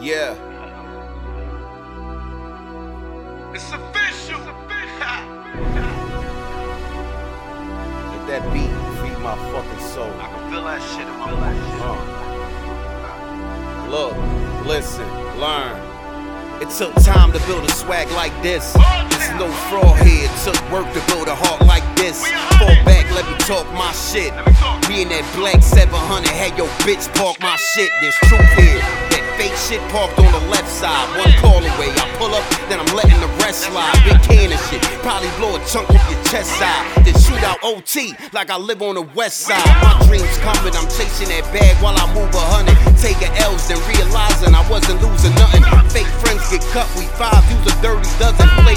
Yeah. It's official. Let that beat feed my fucking soul. I can feel that shit in my bones. Uh. Look, listen, learn. It took time to build a swag like this. It's no fraud here. It took work to build a heart like this. Fall back, let talk my shit. Me and that black 700 had your bitch park my shit. There's truth here. That fake shit parked on the left side. One call away. I pull up, then I'm letting the rest slide. Big cannon shit. Probably blow a chunk off your chest side. Then shoot out OT like I live on the west side. My dreams coming. I'm chasing that bag while I move a hundred. Taking L's, then realizing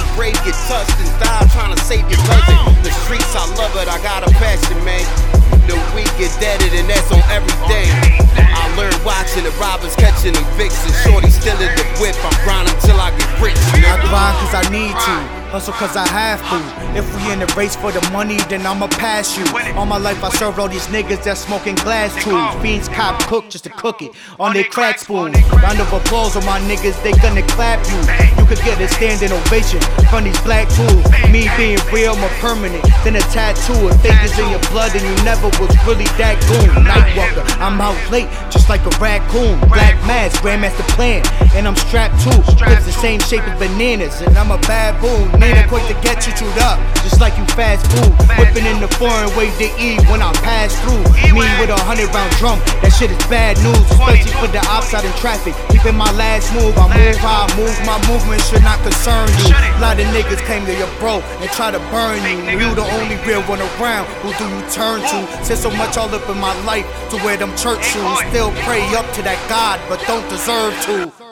Play brave, get touched and die trying to save your cousin. The streets, I love it, I got a passion, man. The weak get deaded, and that's on everything. I learned watching the robbers catching them vixens. Shorty still in the cause I need to. Hustle cause I have to. If we in the race for the money, then I'ma pass you. All my life I served all these niggas that smoking glass tubes. Fiends cop cook just to cook it on their crack spoons. Round of applause on my niggas, they gonna clap you. You could get a standing ovation from these black tools. Me being real, more permanent than a tattoo. If fingers in your blood and you never was really that goon. Nightwalker, I'm out late just like a raccoon. Black mask, grandmaster plan, and I'm strapped too. Lips the same shape as bananas, and I'm a bad baboon. a quick to get you chewed up, just like you fast food. Whipping in the foreign way to eat when I pass through. Me with a hundred round drum, that shit is bad news, especially for the ops out in traffic. Keeping my last move, I move how I move, my movement should not concern you. A lot of niggas came to your bro and try to burn you. You the only real one around, who do you turn to? Said so much all up in my life to wear them church shoes. Still pray up to that God, but don't deserve to.